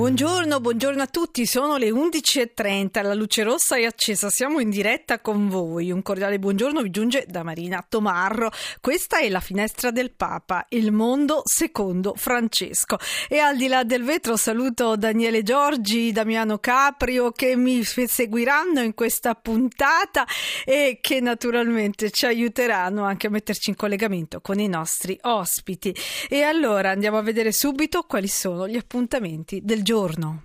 Buongiorno, buongiorno a tutti, sono le 11.30, la luce rossa è accesa, siamo in diretta con voi. Un cordiale buongiorno vi giunge da Marina Tomarro. Questa è la finestra del Papa, il mondo secondo Francesco. E al di là del vetro saluto Daniele Giorgi, Damiano Caprio che mi seguiranno in questa puntata e che naturalmente ci aiuteranno anche a metterci in collegamento con i nostri ospiti. E allora andiamo a vedere subito quali sono gli appuntamenti del giorno giorno.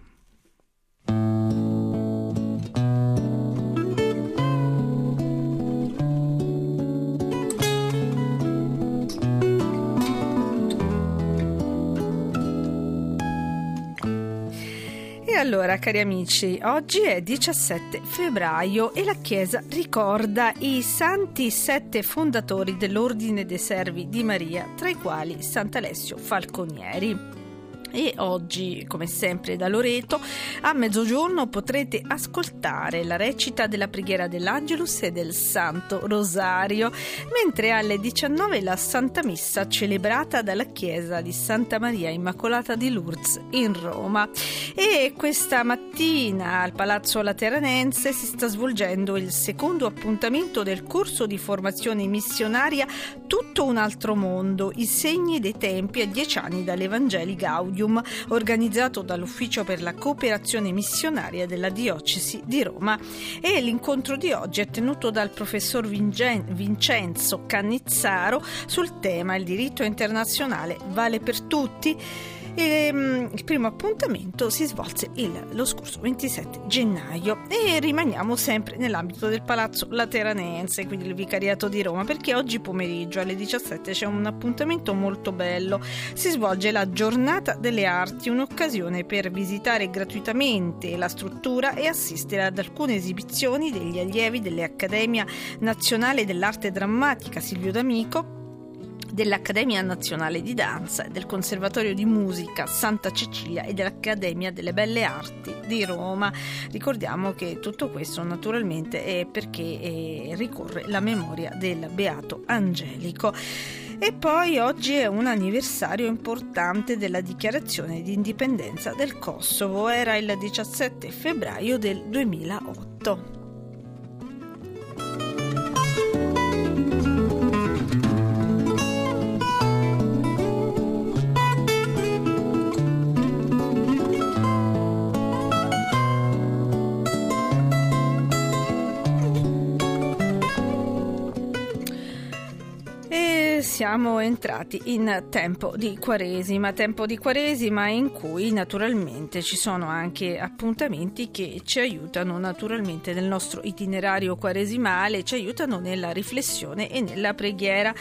E allora, cari amici, oggi è 17 febbraio e la Chiesa ricorda i santi sette fondatori dell'Ordine dei Servi di Maria, tra i quali Sant'Alessio Falconieri e oggi, come sempre da Loreto, a mezzogiorno potrete ascoltare la recita della preghiera dell'Angelus e del Santo Rosario, mentre alle 19 la Santa Messa celebrata dalla chiesa di Santa Maria Immacolata di Lourdes in Roma. E questa mattina al Palazzo Lateranense si sta svolgendo il secondo appuntamento del corso di formazione missionaria Tutto un altro mondo, i segni dei tempi a dieci anni dall'Evangeli Gaudium Studium organizzato dall'Ufficio per la cooperazione missionaria della Diocesi di Roma. E l'incontro di oggi è tenuto dal professor Vincenzo Cannizzaro sul tema Il diritto internazionale vale per tutti e, um, il primo appuntamento si svolse il, lo scorso 27 gennaio e rimaniamo sempre nell'ambito del Palazzo Lateranense, quindi il Vicariato di Roma, perché oggi pomeriggio alle 17 c'è un appuntamento molto bello. Si svolge la Giornata delle Arti, un'occasione per visitare gratuitamente la struttura e assistere ad alcune esibizioni degli allievi dell'Accademia Nazionale dell'Arte Drammatica Silvio D'Amico dell'Accademia Nazionale di Danza, del Conservatorio di Musica Santa Cecilia e dell'Accademia delle Belle Arti di Roma. Ricordiamo che tutto questo naturalmente è perché eh, ricorre la memoria del Beato Angelico. E poi oggi è un anniversario importante della dichiarazione di indipendenza del Kosovo, era il 17 febbraio del 2008. Siamo entrati in tempo di Quaresima, tempo di Quaresima in cui naturalmente ci sono anche appuntamenti che ci aiutano naturalmente nel nostro itinerario quaresimale, ci aiutano nella riflessione e nella preghiera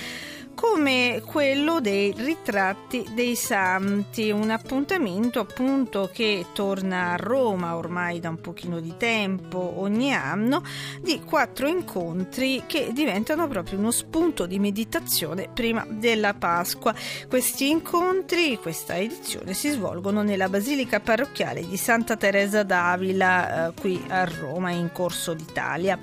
come quello dei ritratti dei santi, un appuntamento appunto che torna a Roma ormai da un pochino di tempo ogni anno, di quattro incontri che diventano proprio uno spunto di meditazione prima della Pasqua. Questi incontri, questa edizione, si svolgono nella Basilica Parrocchiale di Santa Teresa d'Avila, eh, qui a Roma, in Corso d'Italia.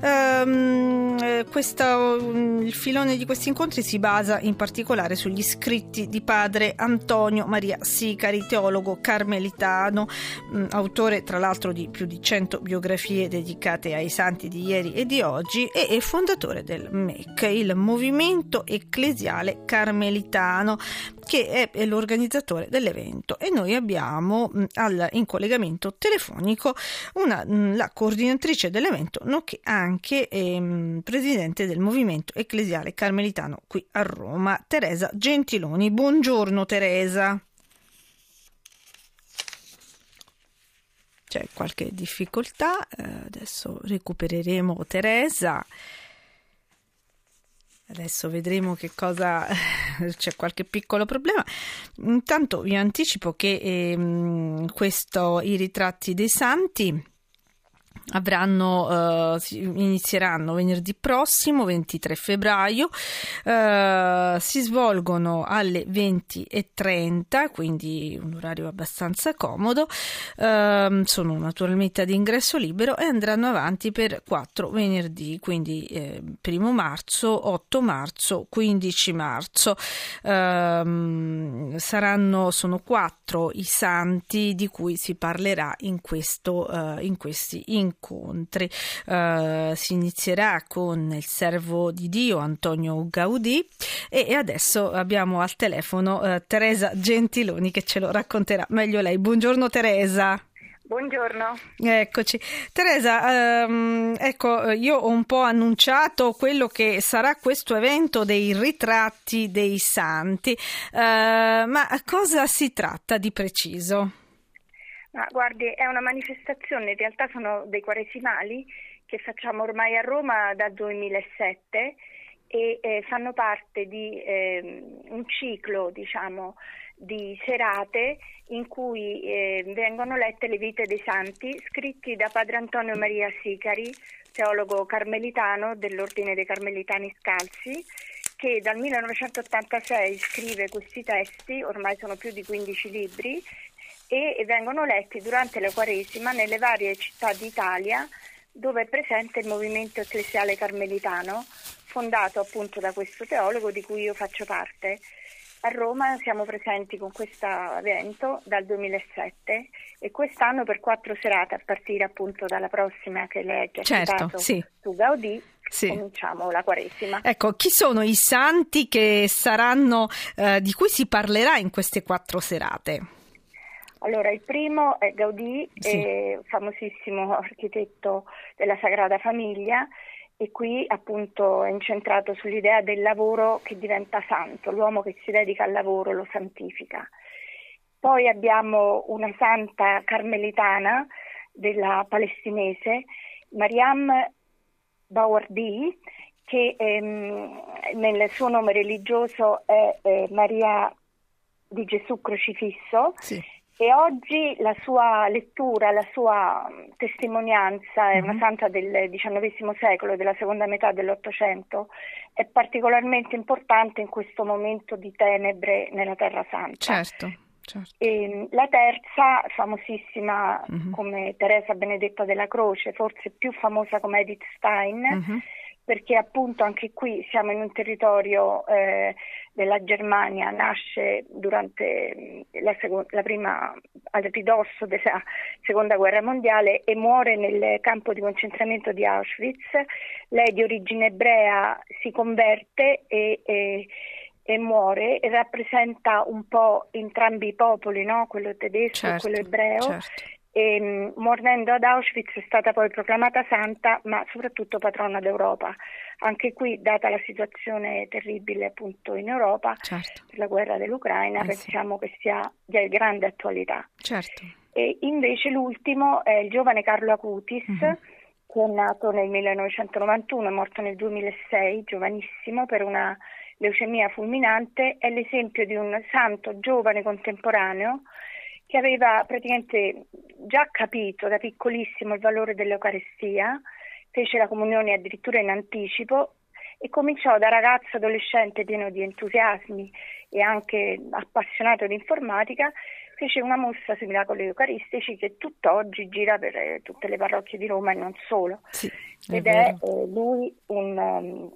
Um, questa, um, il filone di questi incontri si basa in particolare sugli scritti di padre Antonio Maria Sicari, teologo carmelitano, um, autore tra l'altro di più di 100 biografie dedicate ai santi di ieri e di oggi e, e fondatore del MEC, il Movimento Ecclesiale Carmelitano, che è, l'organizzatore dell'evento. E noi abbiamo al, in collegamento telefonico una, la coordinatrice dell'evento, nonché anche ehm, presidente del movimento ecclesiale carmelitano qui a Roma, Teresa Gentiloni. Buongiorno Teresa. C'è qualche difficoltà, eh, adesso recupereremo Teresa. Adesso vedremo che cosa c'è qualche piccolo problema. Intanto vi anticipo che eh, questo, i ritratti dei santi avranno, uh, inizieranno venerdì prossimo 23 febbraio. Uh, si svolgono alle 20.30 quindi un orario abbastanza comodo. Uh, sono naturalmente ad ingresso libero e andranno avanti per 4 venerdì quindi eh, 1 marzo 8 marzo 15 marzo. Ehm, saranno sono quattro i santi di cui si parlerà in, questo, eh, in questi incontri incontri. Uh, si inizierà con il servo di Dio Antonio Gaudì e, e adesso abbiamo al telefono uh, Teresa Gentiloni che ce lo racconterà meglio lei. Buongiorno Teresa. Buongiorno. Eccoci. Teresa, ehm, ecco, io ho un po' annunciato quello che sarà questo evento dei ritratti dei santi, eh, ma cosa si tratta di preciso? Ma guardi, è una manifestazione, in realtà sono dei quaresimali che facciamo ormai a Roma da 2007 e eh, fanno parte di eh, un ciclo, diciamo, di serate in cui eh, vengono lette le vite dei santi scritti da padre Antonio Maria Sicari, teologo carmelitano dell'Ordine dei Carmelitani Scalzi, che dal 1986 scrive questi testi, ormai sono più di 15 libri, e vengono letti durante la Quaresima nelle varie città d'Italia dove è presente il movimento ecclesiale carmelitano, fondato appunto da questo teologo di cui io faccio parte. A Roma siamo presenti con questo evento dal 2007 e quest'anno per quattro serate a partire appunto dalla prossima che lei ha certo, citato sì. su Gaudì sì. cominciamo la Quaresima. Ecco, chi sono i santi che saranno, eh, di cui si parlerà in queste quattro serate? Allora, il primo è Gaudì, sì. è famosissimo architetto della Sagrada Famiglia e qui appunto è incentrato sull'idea del lavoro che diventa santo, l'uomo che si dedica al lavoro lo santifica. Poi abbiamo una santa carmelitana della palestinese, Mariam Bawardi, che ehm, nel suo nome religioso è eh, Maria di Gesù Crocifisso. Sì e oggi la sua lettura, la sua mm, testimonianza, è una mhm. santa del XIX secolo, della seconda metà dell'Ottocento, è particolarmente importante in questo momento di tenebre nella Terra Santa. Certo. Certo. E, la terza, famosissima uh-huh. come Teresa Benedetta della Croce, forse più famosa come Edith Stein, uh-huh perché appunto anche qui siamo in un territorio eh, della Germania, nasce durante mm, la, seco- la prima, al ridosso della seconda guerra mondiale e muore nel campo di concentramento di Auschwitz. Lei di origine ebrea si converte e, e, e muore e rappresenta un po' entrambi i popoli, no? quello tedesco certo, e quello ebreo. Certo e mm, morendo ad Auschwitz è stata poi proclamata santa, ma soprattutto patrona d'Europa. Anche qui, data la situazione terribile appunto in Europa, certo. per la guerra dell'Ucraina, eh pensiamo sì. che sia di grande attualità. Certo. E invece l'ultimo è il giovane Carlo Acutis, mm-hmm. che è nato nel 1991, è morto nel 2006, giovanissimo, per una leucemia fulminante, è l'esempio di un santo giovane contemporaneo che aveva praticamente già capito da piccolissimo il valore dell'Eucarestia, fece la comunione addirittura in anticipo e cominciò da ragazzo adolescente pieno di entusiasmi e anche appassionato di informatica, fece una mostra sui miracoli eucaristici che tutt'oggi gira per eh, tutte le parrocchie di Roma e non solo. Sì, è Ed vero. è eh, lui un um,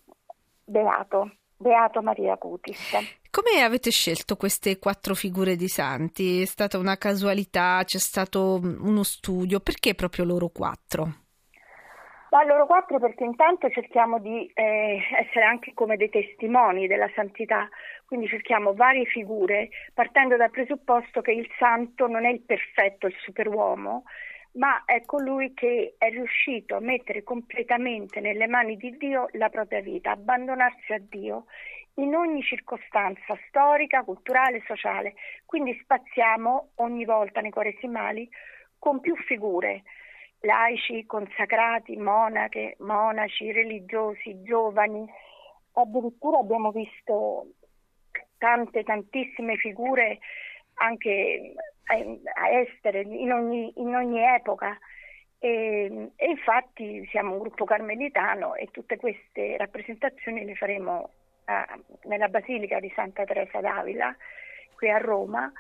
beato. Beato Maria Cutis. Come avete scelto queste quattro figure di santi? È stata una casualità? C'è stato uno studio? Perché proprio loro quattro? Ma loro quattro perché intanto cerchiamo di eh, essere anche come dei testimoni della santità, quindi cerchiamo varie figure partendo dal presupposto che il santo non è il perfetto, il superuomo, ma è colui che è riuscito a mettere completamente nelle mani di Dio la propria vita, abbandonarsi a Dio in ogni circostanza storica, culturale, sociale. Quindi spaziamo ogni volta nei quaresimali con più figure, laici, consacrati, monache, monaci, religiosi, giovani, addirittura abbiamo visto tante, tantissime figure anche a, estere, in ogni, in ogni epoca. E, e, infatti siamo un gruppo carmelitano e tutte queste rappresentazioni le faremo a, nella Basilica di Santa Teresa d'Avila, qui a Roma.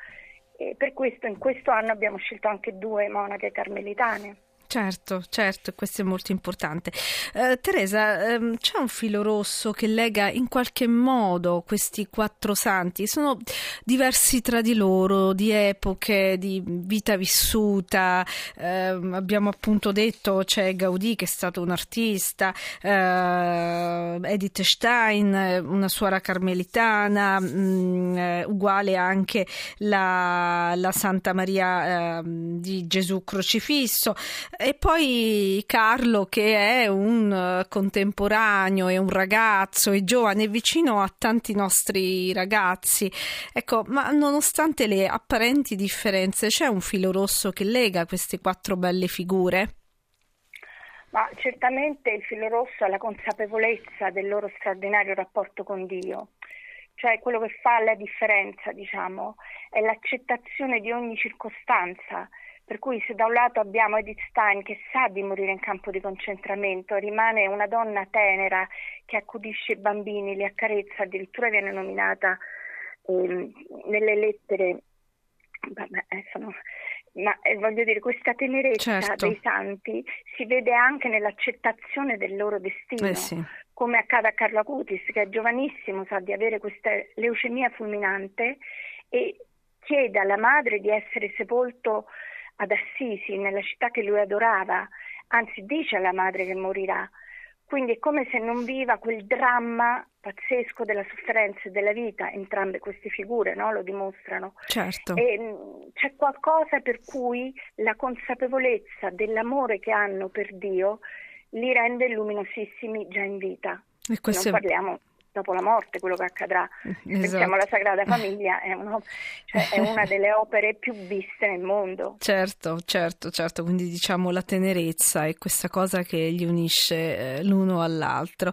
E per questo in questo anno abbiamo scelto anche due monache carmelitane. Certo, certo, questo è molto importante. Eh, Teresa, ehm, c'è un filo rosso che lega in qualche modo questi quattro santi? Sono diversi tra di loro, di epoche, di vita vissuta. Eh, abbiamo appunto detto c'è Gaudì che è stato un artista, eh, Edith Stein, una suora carmelitana, mh, mm, eh, uguale anche la, la Santa Maria ehm, di Gesù crocifisso. E poi Carlo che è un eh, contemporaneo, è un ragazzo, è giovane, è vicino a tanti nostri ragazzi. Ecco, ma nonostante le apparenti differenze, c'è un filo rosso che lega queste quattro belle figure? Ma certamente il filo rosso è la consapevolezza del loro straordinario rapporto con Dio. Cioè quello che fa la differenza, diciamo, è l'accettazione di ogni circostanza, per cui se da un lato abbiamo Edith Stein che sa di morire in campo di concentramento, rimane una donna tenera che accudisce i bambini, li accarezza, addirittura viene nominata eh, nelle lettere, vabbè, sono, ma eh, voglio dire, questa tenerezza certo. dei santi si vede anche nell'accettazione del loro destino. Eh sì. Come accade a Carlo Acutis, che è giovanissimo, sa di avere questa leucemia fulminante e chiede alla madre di essere sepolto ad Assisi, nella città che lui adorava, anzi dice alla madre che morirà. Quindi è come se non viva quel dramma pazzesco della sofferenza e della vita, entrambe queste figure no? lo dimostrano. Certo. E, mh, c'è qualcosa per cui la consapevolezza dell'amore che hanno per Dio li rende luminosissimi già in vita. E questo non parliamo dopo la morte, quello che accadrà. Esatto. Pensiamo alla Sagrada Famiglia, è, uno, cioè, è, una delle opere più viste nel mondo. Certo, certo, certo, quindi diciamo la tenerezza è questa cosa che li unisce eh, l'uno all'altro.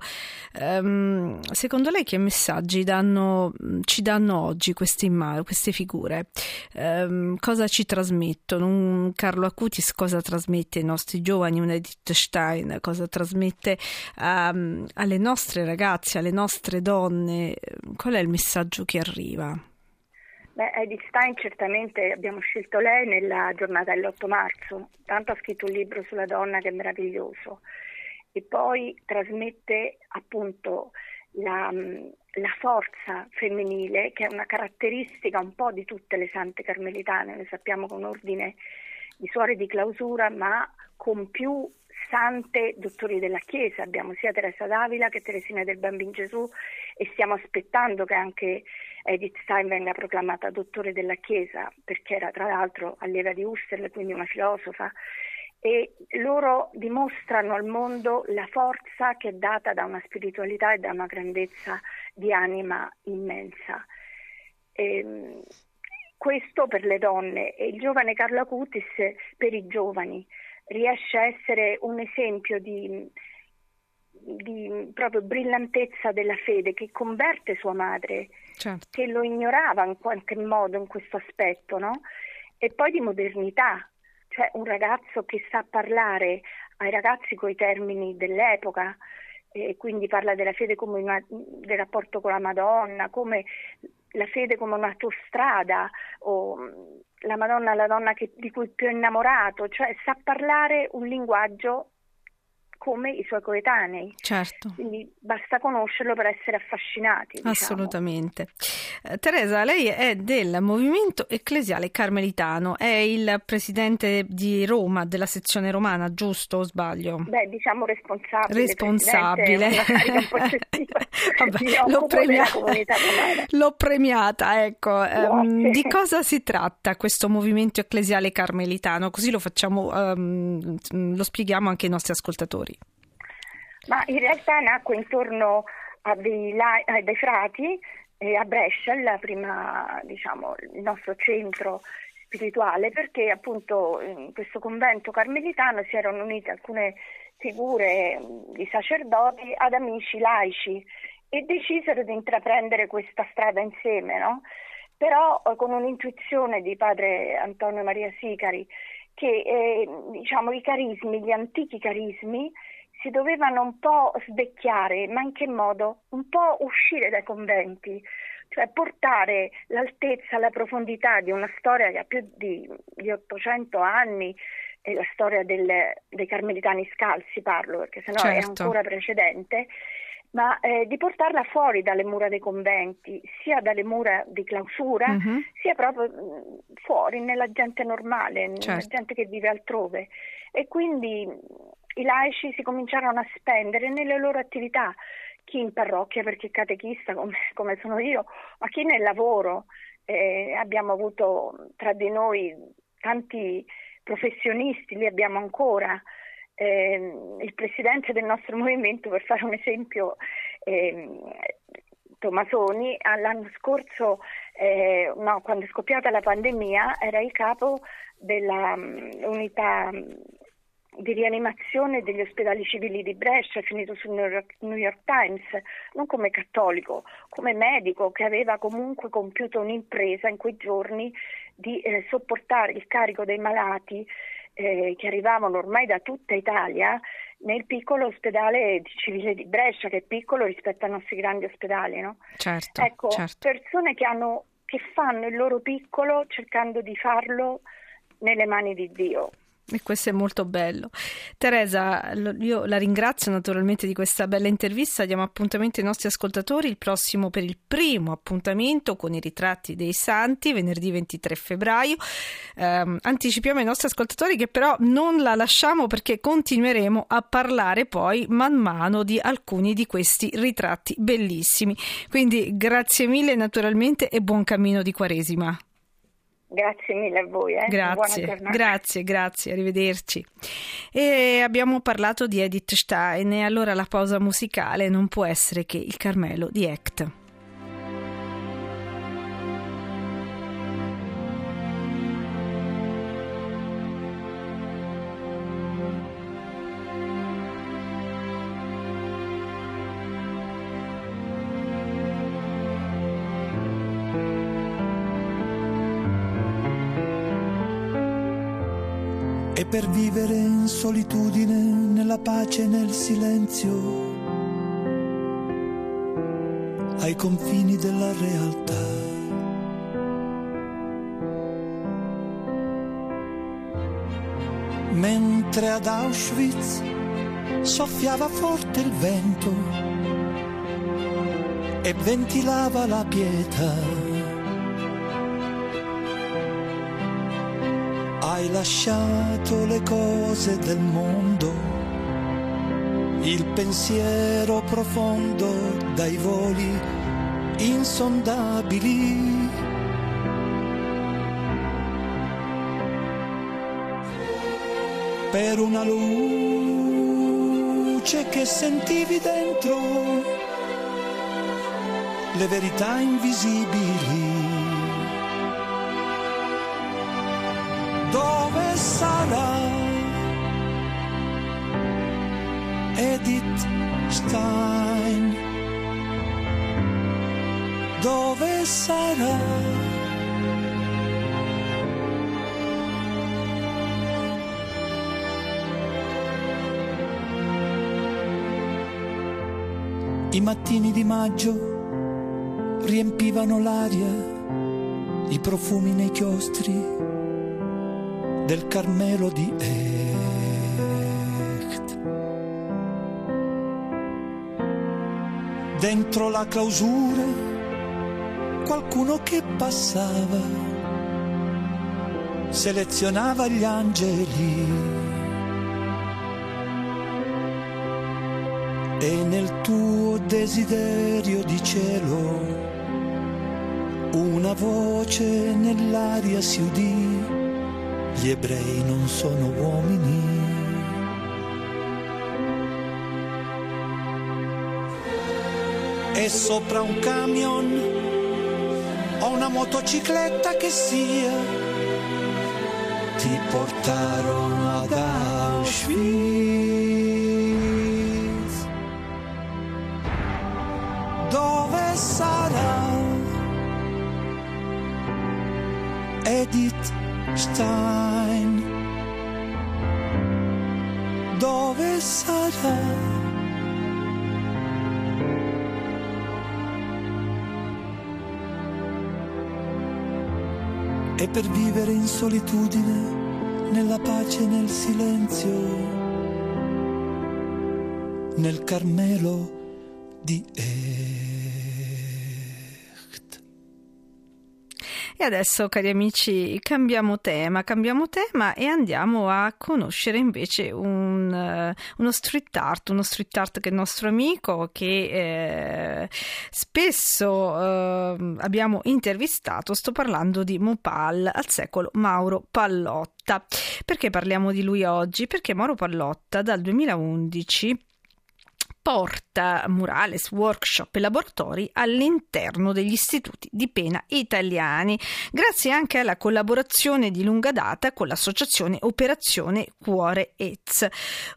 Um, secondo lei che messaggi danno, ci danno oggi queste, immagini, queste figure? Um, cosa ci trasmettono? Un Carlo Acutis cosa trasmette ai nostri giovani? Un Edith Stein cosa trasmette um, alle nostre ragazze, alle nostre nostre donne, qual è il messaggio che arriva? Beh, Edith Stein certamente abbiamo scelto lei nella giornata dell'8 marzo, tanto ha scritto un libro sulla donna che è meraviglioso. E poi trasmette appunto la, la, forza femminile che è una caratteristica un po' di tutte le sante carmelitane, noi sappiamo un ordine di suore di clausura ma con più sante dottori della Chiesa, abbiamo sia Teresa d'Avila che Teresina del Bambino Gesù e stiamo aspettando che anche Edith Stein venga proclamata dottore della Chiesa, perché era tra l'altro allieva di Husserl, quindi una filosofa, e loro dimostrano al mondo la forza che è data da una spiritualità e da una grandezza di anima immensa. E, ehm, questo per le donne. E il giovane Carlo Acutis per i giovani riesce a essere un esempio di, di proprio brillantezza della fede che converte sua madre, certo. che lo ignorava in qualche modo in questo aspetto, no? E poi di modernità, cioè un ragazzo che sa parlare ai ragazzi coi termini dell'epoca, e quindi parla della fede come una, del rapporto con la Madonna, come la fede come un'autostrada o la Madonna la donna che, di cui più è innamorato, cioè sa parlare un linguaggio come i suoi coetanei. Certo. Quindi basta conoscerlo per essere affascinati. Diciamo. Assolutamente. Eh, Teresa, lei è del Movimento Ecclesiale Carmelitano, è il presidente di Roma, della sezione romana, giusto o sbaglio? Beh, diciamo responsabile. Responsabile. Vabbè, l'ho, premia- l'ho, premiata, ecco. Um, di cosa si tratta questo Movimento Ecclesiale Carmelitano? Così lo facciamo, um, lo spieghiamo anche ai nostri ascoltatori. Ma in realtà nacque intorno a dei, a dei frati eh, a Brescia, prima, diciamo, il nostro centro spirituale, perché appunto in questo convento carmelitano si erano unite alcune figure di sacerdoti ad amici laici e decisero di intraprendere questa strada insieme, no? però eh, con un'intuizione di padre Antonio Maria Sicari che eh, diciamo, i carismi, gli antichi carismi si dovevano un po' svecchiare, ma in che modo? Un po' uscire dai conventi, cioè portare l'altezza, la profondità di una storia che ha più di, di 800 anni, è la storia del, dei carmelitani scalzi parlo, perché sennò certo. è ancora precedente, ma eh, di portarla fuori dalle mura dei conventi, sia dalle mura di clausura, uh-huh. sia proprio mm, fuori nella gente normale, certo. nella gente che vive altrove. E quindi i laici si cominciarono a spendere nelle loro attività, chi in parrocchia perché catechista come, come sono io, ma chi nel lavoro. Eh, abbiamo avuto tra di noi tanti professionisti, li abbiamo ancora eh, il presidente del nostro movimento, per fare un esempio, eh, Tomasoni, l'anno scorso, eh, no, quando è scoppiata la pandemia, era il capo dell'unità um, di rianimazione degli ospedali civili di Brescia, finito sul New York, New York, Times, non come cattolico, come medico che aveva comunque compiuto un'impresa in quei giorni di eh, sopportare il carico dei malati eh, che arrivavano ormai da tutta Italia nel piccolo ospedale civile di Brescia, che è piccolo rispetto ai nostri grandi ospedali. No? Certo, ecco, certo. persone che, hanno, che fanno il loro piccolo cercando di farlo nelle mani di Dio. E questo è molto bello. Teresa, io la ringrazio naturalmente di questa bella intervista. Diamo appuntamento ai nostri ascoltatori il prossimo per il primo appuntamento con i ritratti dei santi, venerdì 23 febbraio. Eh, anticipiamo ai nostri ascoltatori che però non la lasciamo perché continueremo a parlare poi man mano di alcuni di questi ritratti bellissimi. Quindi grazie mille naturalmente e buon cammino di Quaresima. Grazie mille a voi. Eh. Grazie, grazie, grazie, arrivederci. E abbiamo parlato di Edith Stein e allora la pausa musicale non può essere che il Carmelo di Hecht. Per vivere in solitudine, nella pace e nel silenzio, ai confini della realtà. Mentre ad Auschwitz soffiava forte il vento e ventilava la pietà hai lasciato le cose del mondo, il pensiero profondo dai voli insondabili. Per una luce che sentivi dentro, le verità invisibili Stein? Dove sarà? I mattini di maggio riempivano l'aria, i profumi nei chiostri del Carmelo di Echt. Dentro la clausura qualcuno che passava, selezionava gli angeli. E nel tuo desiderio di cielo una voce nell'aria si udì gli ebrei non sono uomini. E sopra un camion o una motocicletta che sia, ti portarono ad Auschwitz. sarà Edith Stein? Dove sarà? E per vivere in solitudine, nella pace e nel silenzio, nel Carmelo di Echt. E adesso, cari amici, cambiamo tema, cambiamo tema e andiamo a conoscere invece un, uh, uno street art, uno street art che è il nostro amico che eh, spesso eh, abbiamo intervistato. Sto parlando di Mopal al secolo Mauro Pallotta. Perché parliamo di lui oggi? Perché Mauro Pallotta dal 2011 porta murales, workshop e laboratori all'interno degli istituti di pena italiani, grazie anche alla collaborazione di lunga data con l'associazione Operazione Cuore EZ.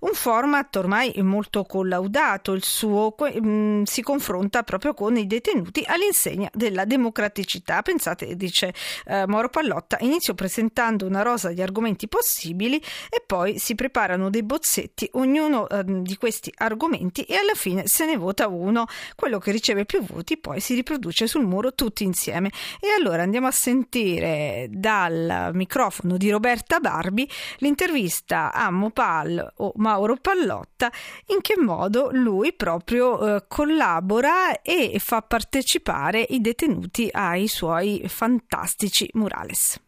Un format ormai molto collaudato, il suo mm, si confronta proprio con i detenuti all'insegna della democraticità. Pensate, dice eh, Mauro Pallotta, inizio presentando una rosa di argomenti possibili e poi si preparano dei bozzetti, ognuno eh, di questi argomenti e alla fine se ne vota uno, quello che riceve più voti poi si riproduce sul muro tutti insieme. E allora andiamo a sentire dal microfono di Roberta Barbi l'intervista a Mopal o Mauro Pallotta in che modo lui proprio eh, collabora e fa partecipare i detenuti ai suoi fantastici murales.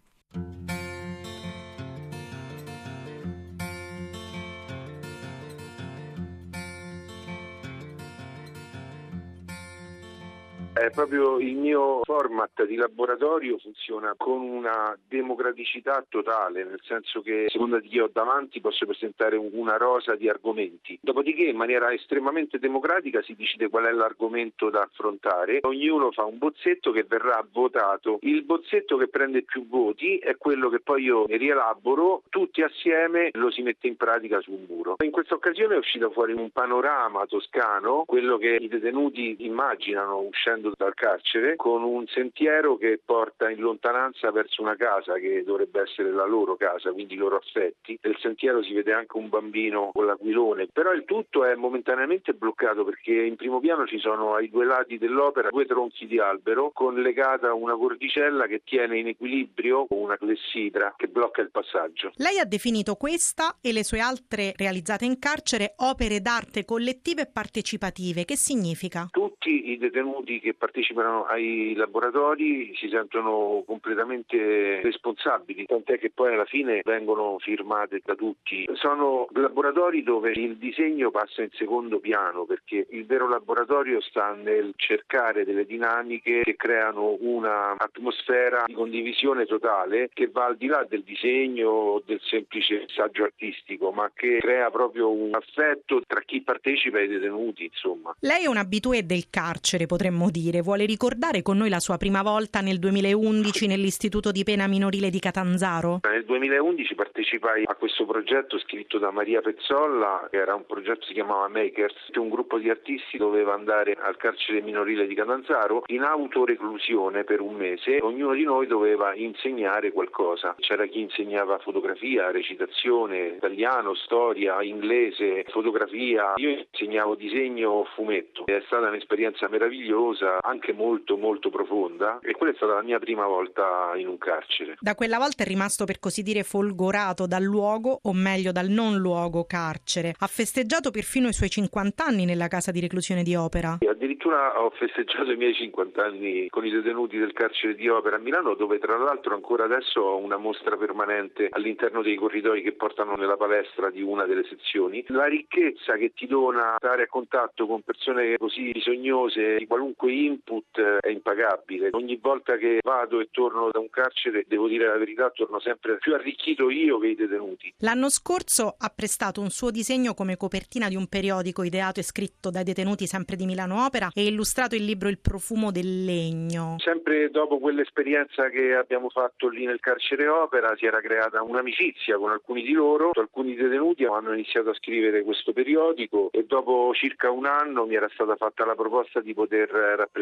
È proprio il mio format di laboratorio funziona con una democraticità totale, nel senso che a seconda di chi ho davanti posso presentare una rosa di argomenti. Dopodiché in maniera estremamente democratica si decide qual è l'argomento da affrontare, ognuno fa un bozzetto che verrà votato. Il bozzetto che prende più voti è quello che poi io rielaboro, tutti assieme lo si mette in pratica sul muro. In questa occasione è uscito fuori un panorama toscano, quello che i detenuti immaginano uscendo uscendo dal carcere con un sentiero che porta in lontananza verso una casa che dovrebbe essere la loro casa, quindi i loro affetti. Nel sentiero si vede anche un bambino con l'aquilone, però il tutto è momentaneamente bloccato perché in primo piano ci sono ai due lati dell'opera due tronchi di albero con legata una cordicella che tiene in equilibrio una clessidra che blocca il passaggio. Lei ha definito questa e le sue altre realizzate in carcere opere d'arte collettive e partecipative. Che significa? Tutti i detenuti che partecipano ai laboratori si sentono completamente responsabili, tant'è che poi alla fine vengono firmate da tutti. Sono laboratori dove il disegno passa in secondo piano perché il vero laboratorio sta nel cercare delle dinamiche che creano un'atmosfera di condivisione totale che va al di là del disegno o del semplice messaggio artistico, ma che crea proprio un affetto tra chi partecipa e i detenuti, insomma. Lei è un abitué del carcere, potremmo dire dire, vuole ricordare con noi la sua prima volta nel 2011 nell'Istituto di Pena Minorile di Catanzaro? Nel 2011 partecipai a questo progetto scritto da Maria Pezzolla, che era un progetto che si chiamava Makers, che un gruppo di artisti doveva andare al carcere minorile di Catanzaro in autoreclusione per un mese. Ognuno di noi doveva insegnare qualcosa. C'era chi insegnava fotografia, recitazione, italiano, storia, inglese, fotografia. Io insegnavo disegno fumetto. È stata un'esperienza meravigliosa anche molto molto profonda e quella è stata la mia prima volta in un carcere. Da quella volta è rimasto per così dire folgorato dal luogo o meglio dal non luogo carcere. Ha festeggiato perfino i suoi 50 anni nella casa di reclusione di Opera. E addirittura ho festeggiato i miei 50 anni con i detenuti del carcere di Opera a Milano dove tra l'altro ancora adesso ho una mostra permanente all'interno dei corridoi che portano nella palestra di una delle sezioni. La ricchezza che ti dona stare a contatto con persone così bisognose di qualunque input è impagabile. Ogni volta che vado e torno da un carcere, devo dire la verità, torno sempre più arricchito io che i detenuti. L'anno scorso ha prestato un suo disegno come copertina di un periodico ideato e scritto dai detenuti sempre di Milano Opera e illustrato il libro Il profumo del legno. Sempre dopo quell'esperienza che abbiamo fatto lì nel carcere Opera si era creata un'amicizia con alcuni di loro, alcuni detenuti hanno iniziato a scrivere questo periodico e dopo circa un anno mi era stata fatta la proposta di poter rappresentare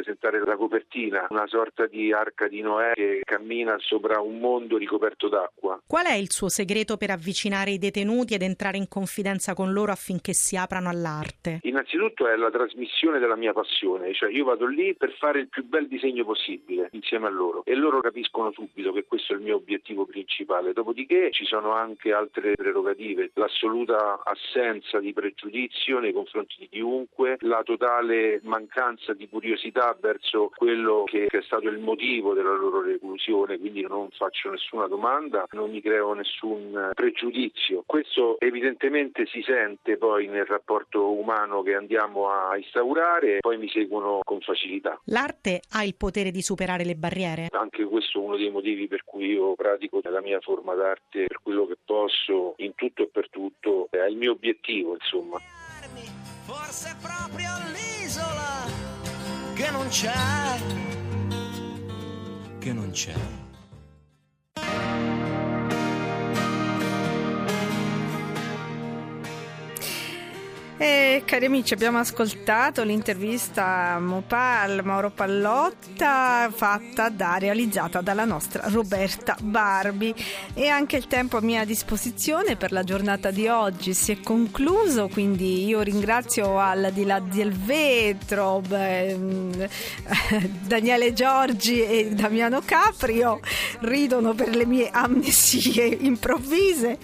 la copertina, una sorta di arca di Noè che cammina sopra un mondo ricoperto d'acqua. Qual è il suo segreto per avvicinare i detenuti ed entrare in confidenza con loro affinché si aprano all'arte? Innanzitutto è la trasmissione della mia passione, cioè io vado lì per fare il più bel disegno possibile insieme a loro e loro capiscono subito che questo è il mio obiettivo principale. Dopodiché ci sono anche altre prerogative, l'assoluta assenza di pregiudizio nei confronti di chiunque, la totale mancanza di curiosità verso quello che è stato il motivo della loro reclusione, quindi non faccio nessuna domanda, non mi creo nessun pregiudizio. Questo evidentemente si sente poi nel rapporto umano che andiamo a instaurare e poi mi seguono con facilità. L'arte ha il potere di superare le barriere? Anche questo è uno dei motivi per cui io pratico la mia forma d'arte per quello che posso, in tutto e per tutto, è il mio obiettivo, insomma. Forse proprio l'isola che non c'è, che non c'è. E cari amici, abbiamo ascoltato l'intervista Mopal Mauro Pallotta fatta da, realizzata dalla nostra Roberta Barbi e anche il tempo a mia disposizione per la giornata di oggi si è concluso, quindi io ringrazio al di là del vetro beh, Daniele Giorgi e Damiano Caprio, ridono per le mie amnesie improvvise.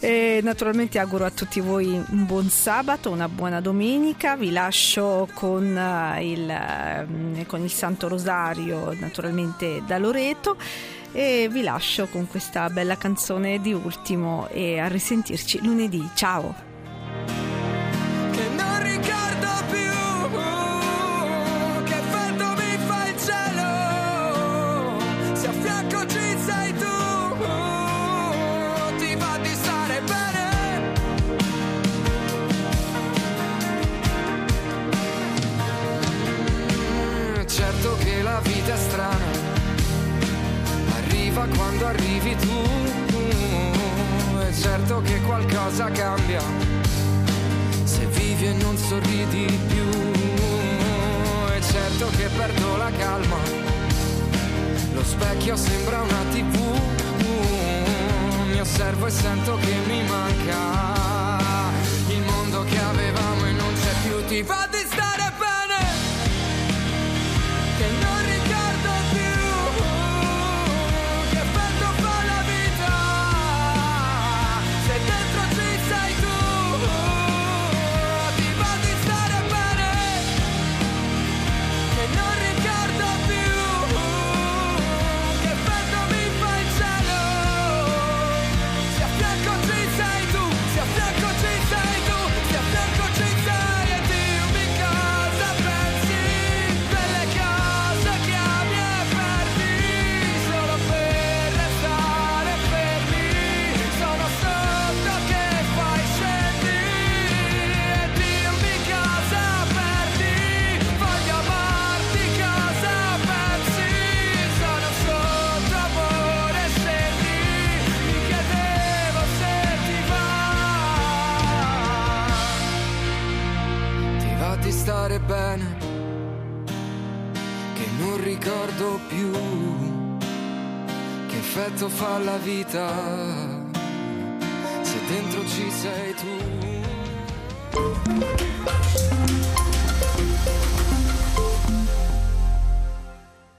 E naturalmente auguro a tutti voi un buon sabato, una buona domenica. Vi lascio con, uh, il, uh, con il Santo Rosario, naturalmente da Loreto. E vi lascio con questa bella canzone di ultimo e a risentirci lunedì. Ciao! Certo che la vita è strana, arriva quando arrivi tu. È certo che qualcosa cambia se vivi e non sorridi più. È certo che perdo la calma, lo specchio sembra una tv. Mi osservo e sento che mi manca il mondo che avevamo e non c'è più. Ti di stare vita